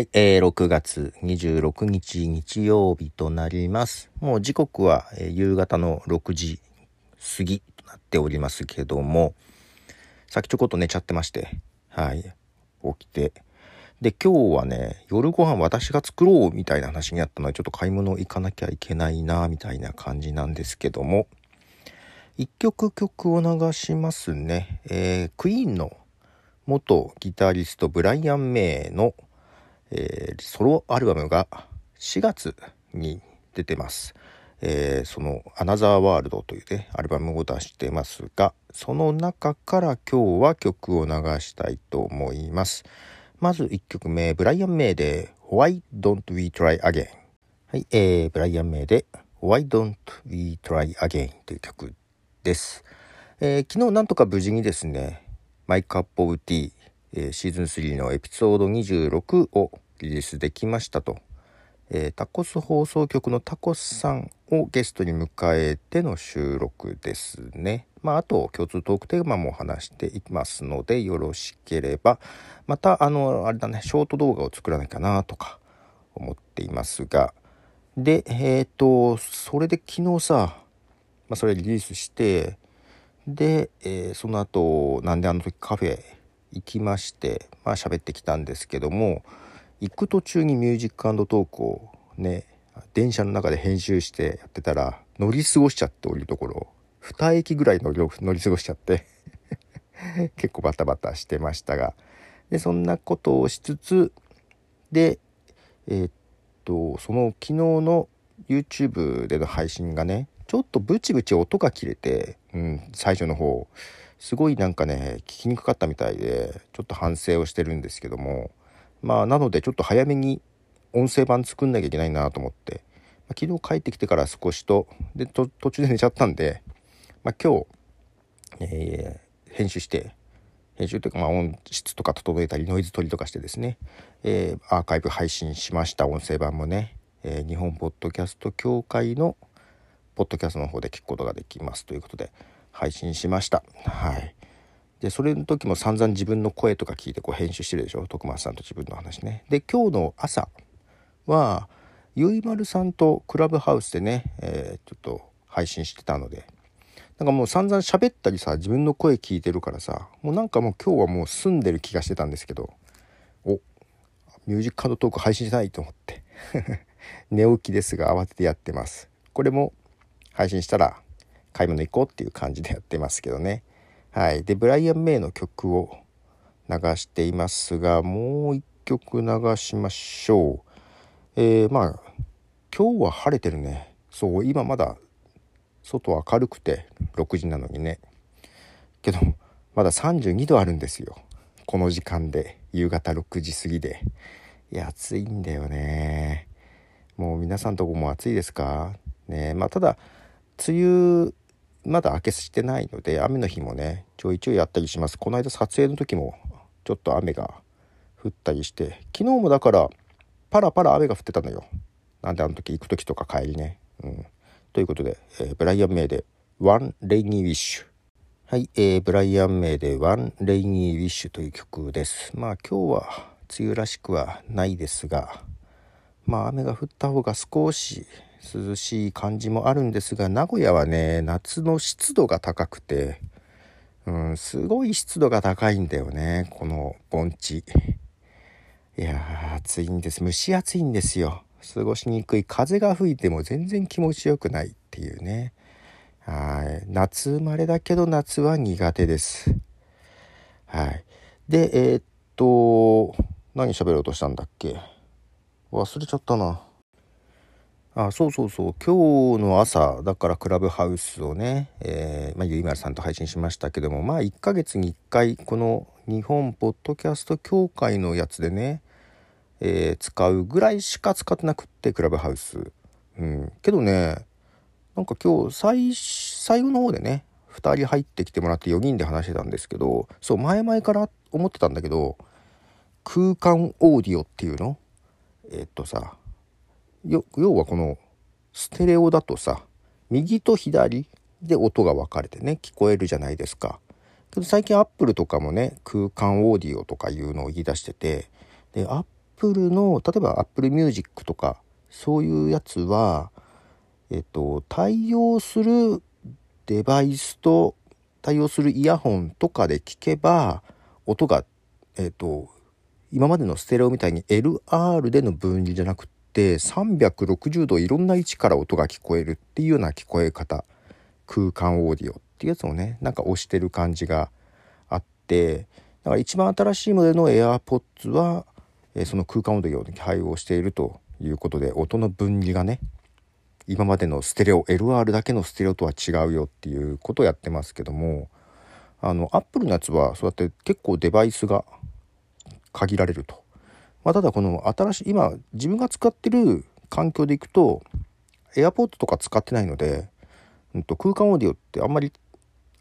はい、えー、6月26日日曜日となります。もう時刻は、えー夕方の6時過ぎとなっておりますけども、さっきちょこっと寝ちゃってまして、はい、起きて。で、今日はね、夜ご飯私が作ろうみたいな話になったので、ちょっと買い物行かなきゃいけないな、みたいな感じなんですけども、一曲曲を流しますね。えークイーンの元ギタリストブライアン・メイのえーソロアルバムが4月に出てます。えーその「アナザーワールド」というねアルバムを出してますがその中から今日は曲を流したいと思います。まず1曲目ブライアン・メイで「Why Don't We Try Again」はい、えーブライアン・メイで「Why Don't We Try Again」という曲です。えー昨日なんとか無事にですね「マイクアップ・オブ・ティー」えーシーズン3のエピソード26をリリースできましたと、えータコス放送局のタコスさんをゲストに迎えての収録ですね。まああと共通トークテーマも話していきますのでよろしければまたあのあれだねショート動画を作らなきゃなとか思っていますが。でえっ、とそれで昨日さ、まあ、それリリースしてで、えーその後なんであの時カフェ行きましてまあ喋ってきたんですけども行く途中にミュージックトークをね電車の中で編集してやってたら乗り過ごしちゃって降りるところ2駅ぐらい乗り乗り過ごしちゃって 結構バタバタしてましたがでそんなことをしつつでえーっとその昨日の YouTube での配信がねちょっとブチブチ音が切れて、うん、最初の方すごいなんかね聞きにくかったみたいでちょっと反省をしてるんですけども。まあなのでちょっと早めに音声版作んなきゃいけないなと思って、まあ昨日帰ってきてから少しとで途中で寝ちゃったんで、まあ、今日、えー編集して編集というかまあ音質とか整えたりノイズ取りとかしてですね、えーアーカイブ配信しました音声版もね、えー日本ポッドキャスト協会のポッドキャストの方で聞くことができますということで。配信しました。はい。で、それの時も散々自分の声とか聞いてこう編集してるでしょ？徳松さんと自分の話ね。で、今日の朝は、ゆいまるさんとクラブハウスでね、えーちょっと配信してたので、なんかもう散々喋ったりさ、自分の声聞いてるからさ、もうなんかもう今日はもう済んでる気がしてたんですけど、お、ミュージックトーク配信しないと思って。寝起きですが慌ててやってます。これも配信したら買い物行こうっていう感じでやってますけどね。はい。で、ブライアン・メイの曲を流していますが、もう一曲流しましょう。えー、まあ、今日は晴れてるね。そう、今まだ外明るくて6時なのにね。けど、まだ32度あるんですよ。この時間で、夕方6時過ぎで。いや、暑いんだよね。もう皆さんとこも暑いですか？ねまあただ梅雨まだ明けしてないので雨の日もねちょいちょいやったりします。この間撮影の時もちょっと雨が降ったりして昨日もだからパラパラ雨が降ってたのよ。なんであの時行く時とか帰りね。うん。ということで、えーブライアン・メイで「One Rainy Wish」はい、えーブライアン・メイで「One Rainy Wish」という曲です。まあ今日は梅雨らしくはないですがまあ雨が降った方が少し涼しい感じもあるんですが名古屋はね夏の湿度が高くてうんすごい湿度が高いんだよねこの盆地。いや暑いんです。蒸し暑いんですよ。過ごしにくい。風が吹いても全然気持ちよくないっていうね。はい。夏生まれだけど夏は苦手です。はい。でえーっと何喋ろうとしたんだっけ？忘れちゃったな。あそうそうそう。今日の朝だからクラブハウスをね、えーまあ、ゆいまるさんと配信しましたけどもまあ1ヶ月に1回この日本ポッドキャスト協会のやつでね、えー使うぐらいしか使ってなくってクラブハウス。うん。けどねなんか今日最最後の方でね2人入ってきてもらって4人で話してたんですけどそう前々から思ってたんだけど空間オーディオっていうの？えっとさ要はこのステレオだとさ右と左で音が分かれてね聞こえるじゃないですか。けど最近アップルとかもね空間オーディオとかいうのを言い出しててでアッ Apple の例えば Apple Music とかそういうやつはえっと対応するデバイスと対応するイヤホンとかで聞けば音がえっと今までのステレオみたいに LR での分離じゃなくてって360度いろんな位置から音が聞こえるっていうような聞こえ方空間オーディオっていうやつをねなんか押してる感じがあってだから一番新しいモデルの AirPods は、えー、その空間オーディオに対応しているということで音の分離がね今までのステレオ LR だけのステレオとは違うよっていうことをやってますけどもあの Apple のやつはそうやって結構デバイスが限られると。まあ、ただこの新しい今自分が使ってる環境でいくと AirPods とか使ってないので、うんと、空間オーディオってあんまり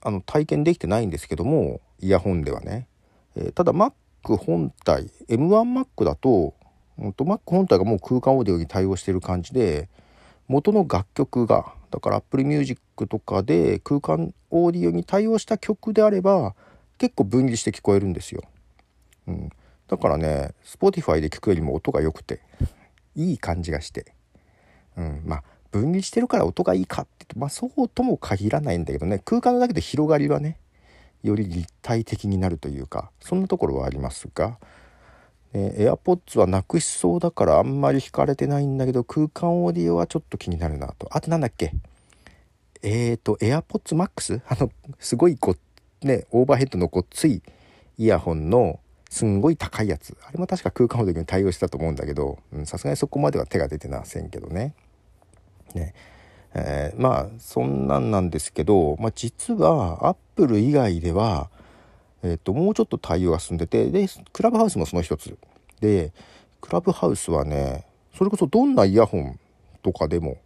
あの体験できてないんですけどもイヤホンではね、えー、ただ Mac 本体 M1Mac だと,、うんと Mac 本体がもう空間オーディオに対応してる感じで元の楽曲がだから Apple Music とかで空間オーディオに対応した曲であれば結構分離して聞こえるんですよ。うん、だからね Spotify で聞くよりも音が良くていい感じがして、うん、まあ分離してるから音がいいかってまあそうとも限らないんだけどね空間だけで広がりはねより立体的になるというかそんなところはありますが、ね、AirPods はなくしそうだからあんまり惹かれてないんだけど空間オーディオはちょっと気になるなと。あとなんだっけ？えーと AirPods Max あのすごいこうねオーバーヘッドのごっついイヤホンのすんごい高いやつあれも確か空間オーディオに対応したと思うんだけどさすがにそこまでは手が出てませんけどね。ねえー、まあそんなんなんですけど、まあ、実はアップル以外では、えーと、もうちょっと対応が進んでてでクラブハウスもその一つでクラブハウスはねそれこそどんなイヤホンとかでも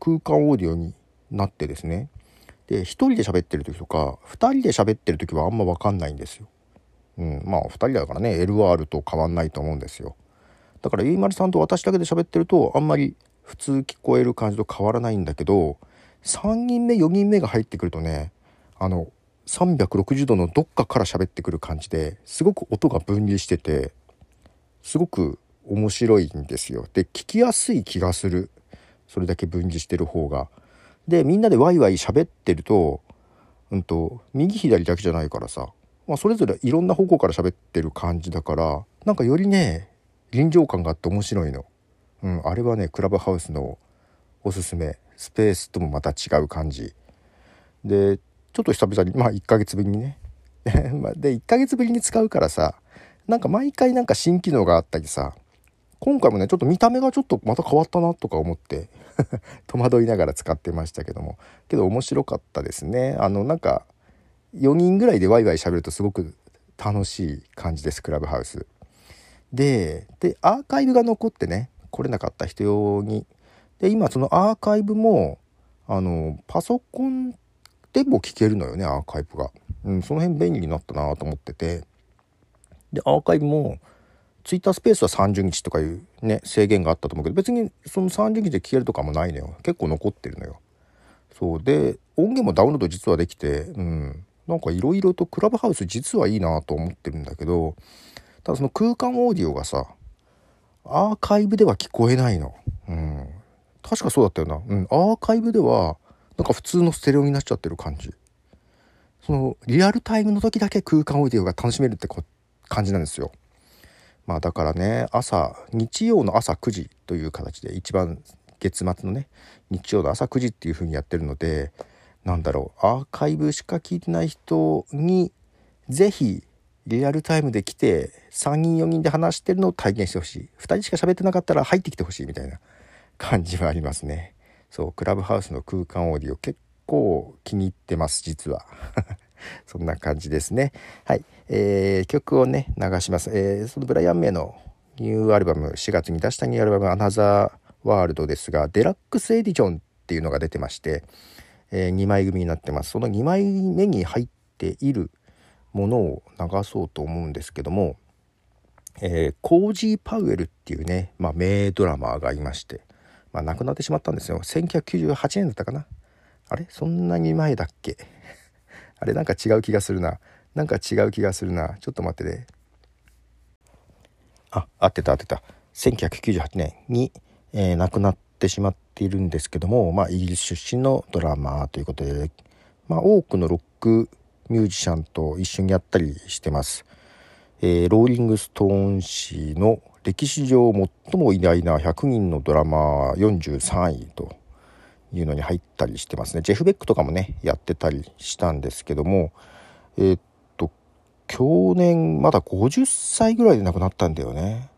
空間オーディオになってですねで1人で喋ってる時とか2人で喋ってる時はあんま分かんないんですよ。うん、まあ2人だからね LR と変わんないと思うんですよ。だからゆいまるさんと私だけで喋ってるとあんまり普通聞こえる感じと変わらないんだけど3人目4人目が入ってくるとねあの360度のどっかから喋ってくる感じですごく音が分離しててすごく面白いんですよ。で聞きやすい気がする。それだけ分離してる方が。でみんなでワイワイ喋ってるとうんと右左だけじゃないからさまあ、それぞれいろんな方向から喋ってる感じだからなんかよりね臨場感があって面白いの、うん、あれはねクラブハウスのおすすめ。スペースともまた違う感じ。でちょっと久々にまあ1ヶ月ぶりにね。で1ヶ月ぶりに使うからさなんか毎回なんか新機能があったりさ今回もねちょっと見た目がちょっとまた変わったなとか思って 戸惑いながら使ってましたけども。けど面白かったですね。あのなんか4人ぐらいでワイワイ喋るとすごく楽しい感じですクラブハウス。ででアーカイブが残ってね来れなかった人用に。で今そのアーカイブもあのパソコンでも聞けるのよねアーカイブが、うん、その辺便利になったなと思ってて。でアーカイブもツイッタースペースは30日とかいうね制限があったと思うけど別にその30日で消えるとかもないのよ。結構残ってるのよ。そう。で音源もダウンロード実はできてうん。なんかいろいろとクラブハウス実はいいなと思ってるんだけどただその空間オーディオがさアーカイブでは聞こえないの。うん。確かそうだったよな。うん。アーカイブではなんか普通のステレオになっちゃってる感じ。そのリアルタイムの時だけ空間オーディオが楽しめるって感じなんですよ。まあだからね朝日曜の朝9時という形で一番月末のね日曜の朝9時っていう風にやってるのでなんだろう。アーカイブしか聞いてない人に是非リアルタイムで来て3人4人で話してるのを体験してほしい。2人しか喋ってなかったら入ってきてほしいみたいな感じはありますね。そうクラブハウスの空間オーディオ結構気に入ってます実は。そんな感じですね。はい、えー、曲をね流します、えー、そのブライアン・メイのニューアルバム4月に出したニューアルバム「アナザーワールド」ですがデラックスエディションっていうのが出てましてえー、2枚組になってます。その2枚目に入っているものを流そうと思うんですけども、えー、コージー・パウエルっていうね、まあ、名ドラマーがいまして、まあ、亡くなってしまったんですよ。1998年だったかな。あれ？そんなに前だっけ？あれ？なんか違う気がするな。なんか違う気がするな。ちょっと待ってね。あ合ってた合ってた。1998年に、えー、亡くなってしまっているんですけども、まあ、イギリス出身のドラマーということで、まあ、多くのロックミュージシャンと一緒にやったりしてます。えー、ローリング・ストーン氏の歴史上最も偉大な100人のドラマ43位というのに入ったりしてますね。ジェフ・ベックとかもね、やってたりしたんですけども、えー、っと、去年まだ50歳ぐらいで亡くなったんだよね。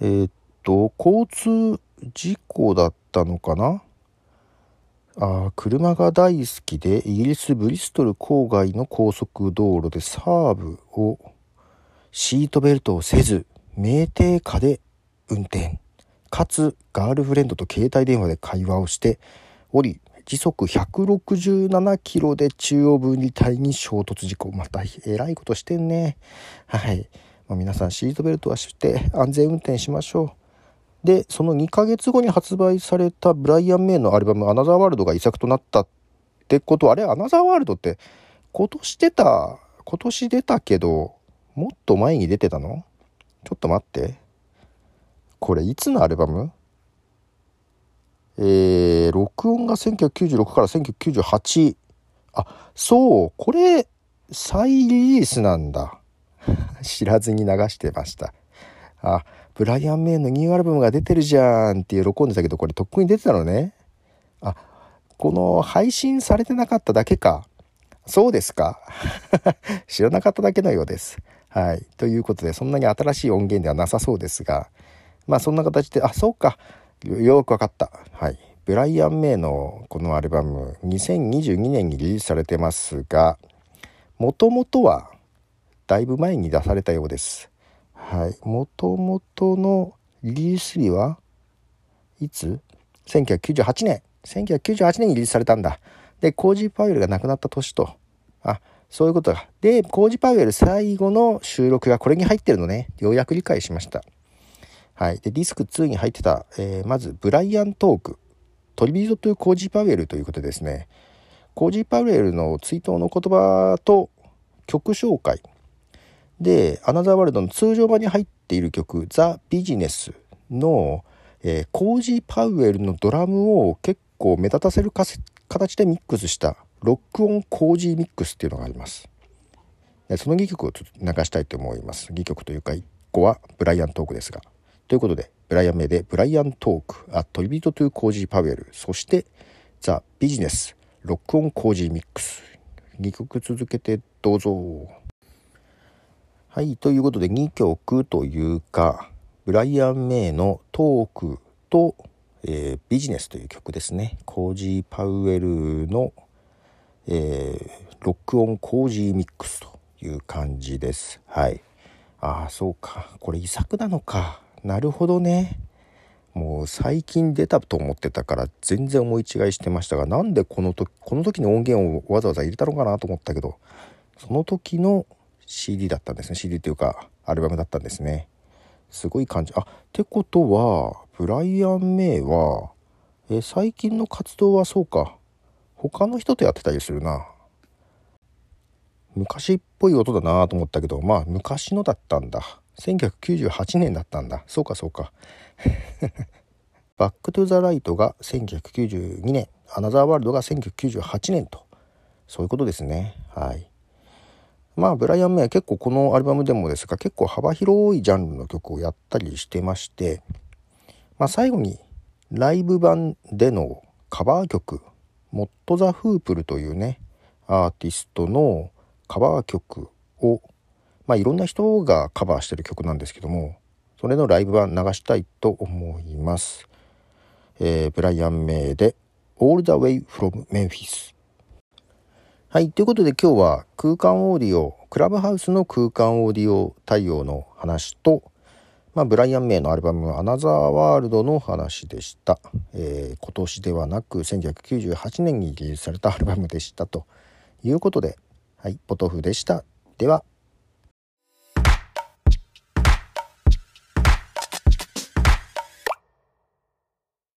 えー、っと、交通事故だったのかな？あ車が大好きでイギリス・ブリストル郊外の高速道路でサーブをシートベルトをせず酩酊下で運転。かつガールフレンドと携帯電話で会話をしており時速167キロで中央分離帯に衝突事故。またえらいことしてんね。はい、まあ、皆さんシートベルトはして安全運転しましょう。でその2ヶ月後に発売されたブライアン・メイのアルバム「アナザーワールド」が遺作となったってことあれアナザーワールドって今年出た今年出たけどもっと前に出てたの？ちょっと待って。これいつのアルバム？えー、録音が1996から1998あそうこれ再リリースなんだ。知らずに流してました。あブライアン・メイのニューアルバムが出てるじゃんって喜んでたけどこれとっくに出てたのね。あこの配信されてなかっただけか。そうですか。知らなかっただけのようです。はい。ということでそんなに新しい音源ではなさそうですが。まあそんな形であそうか。よくわかった。はい。ブライアン・メイのこのアルバム2022年にリリースされてますがもともとはだいぶ前に出されたようです。はいもともとのリリース日はいつ ?1998 年1998年にリリースされたんだでコージー・パウエルが亡くなった年とあそういうことだでコージー・パウエル最後の収録がこれに入ってるのねようやく理解しましたはい。で、ディスク2に入ってた、えー、まず、ブライアン・トーク。トリビート・トゥ・コージー・パウエルということですね、コージー・パウエルの追悼の言葉と曲紹介。で、 Another World の通常版に入っている曲、 The Business の、えー、コージー・パウエルのドラムを結構目立たせる形でミックスした Rock On Cozy Mix っていうのがあります。その2曲をちょっと流したいと思います。2曲というか1個はブライアントークですが。ということで、ブライアン・メイでブライアントーク、 A Tribute to Cozy Powell、そして The Business、 Rock On Cozy Mix。2曲続けてどうぞ。はい、ということで2曲というか、ブライアン・メイのトークと、えー、ビジネスという曲ですね。コージー・パウエルの、えー、 Rock On Cozy Mix という感じです。はい。ああ、そうか。これ遺作なのか。なるほどねもう最近出たと思ってたから全然思い違いしてましたがなんでこの時この時の音源をわざわざ入れたのかなと思ったけどその時の CD だったんですね。CD っていうかアルバムだったんですね。すごい感じ。あってことはブライアン・メイはえ最近の活動はそうか。他の人とやってたりするな。昔っぽい音だなと思ったけどまあ昔のだったんだ。1998年だったんだ。そうかそうか。 Back to the Light が1992年。アナザーワールドが1998年と。そういうことですね。はい。まあブライアン・メイは結構このアルバムでもですが結構幅広いジャンルの曲をやったりしてましてまあ最後にライブ版でのカバー曲モット・ザ・フープルというねアーティストのカバー曲をまあいろんな人がカバーしてる曲なんですけどもそれのライブ版流したいと思います、えー、ブライアン・メイで All the Way from Memphis はいということで今日は空間オーディオクラブハウスの空間オーディオ対応の話とまあ、ブライアン・メイのアルバム「アナザーワールド」の話でした、えー、今年ではなく1998年にリリースされたアルバムでしたということではいポトフでした。では。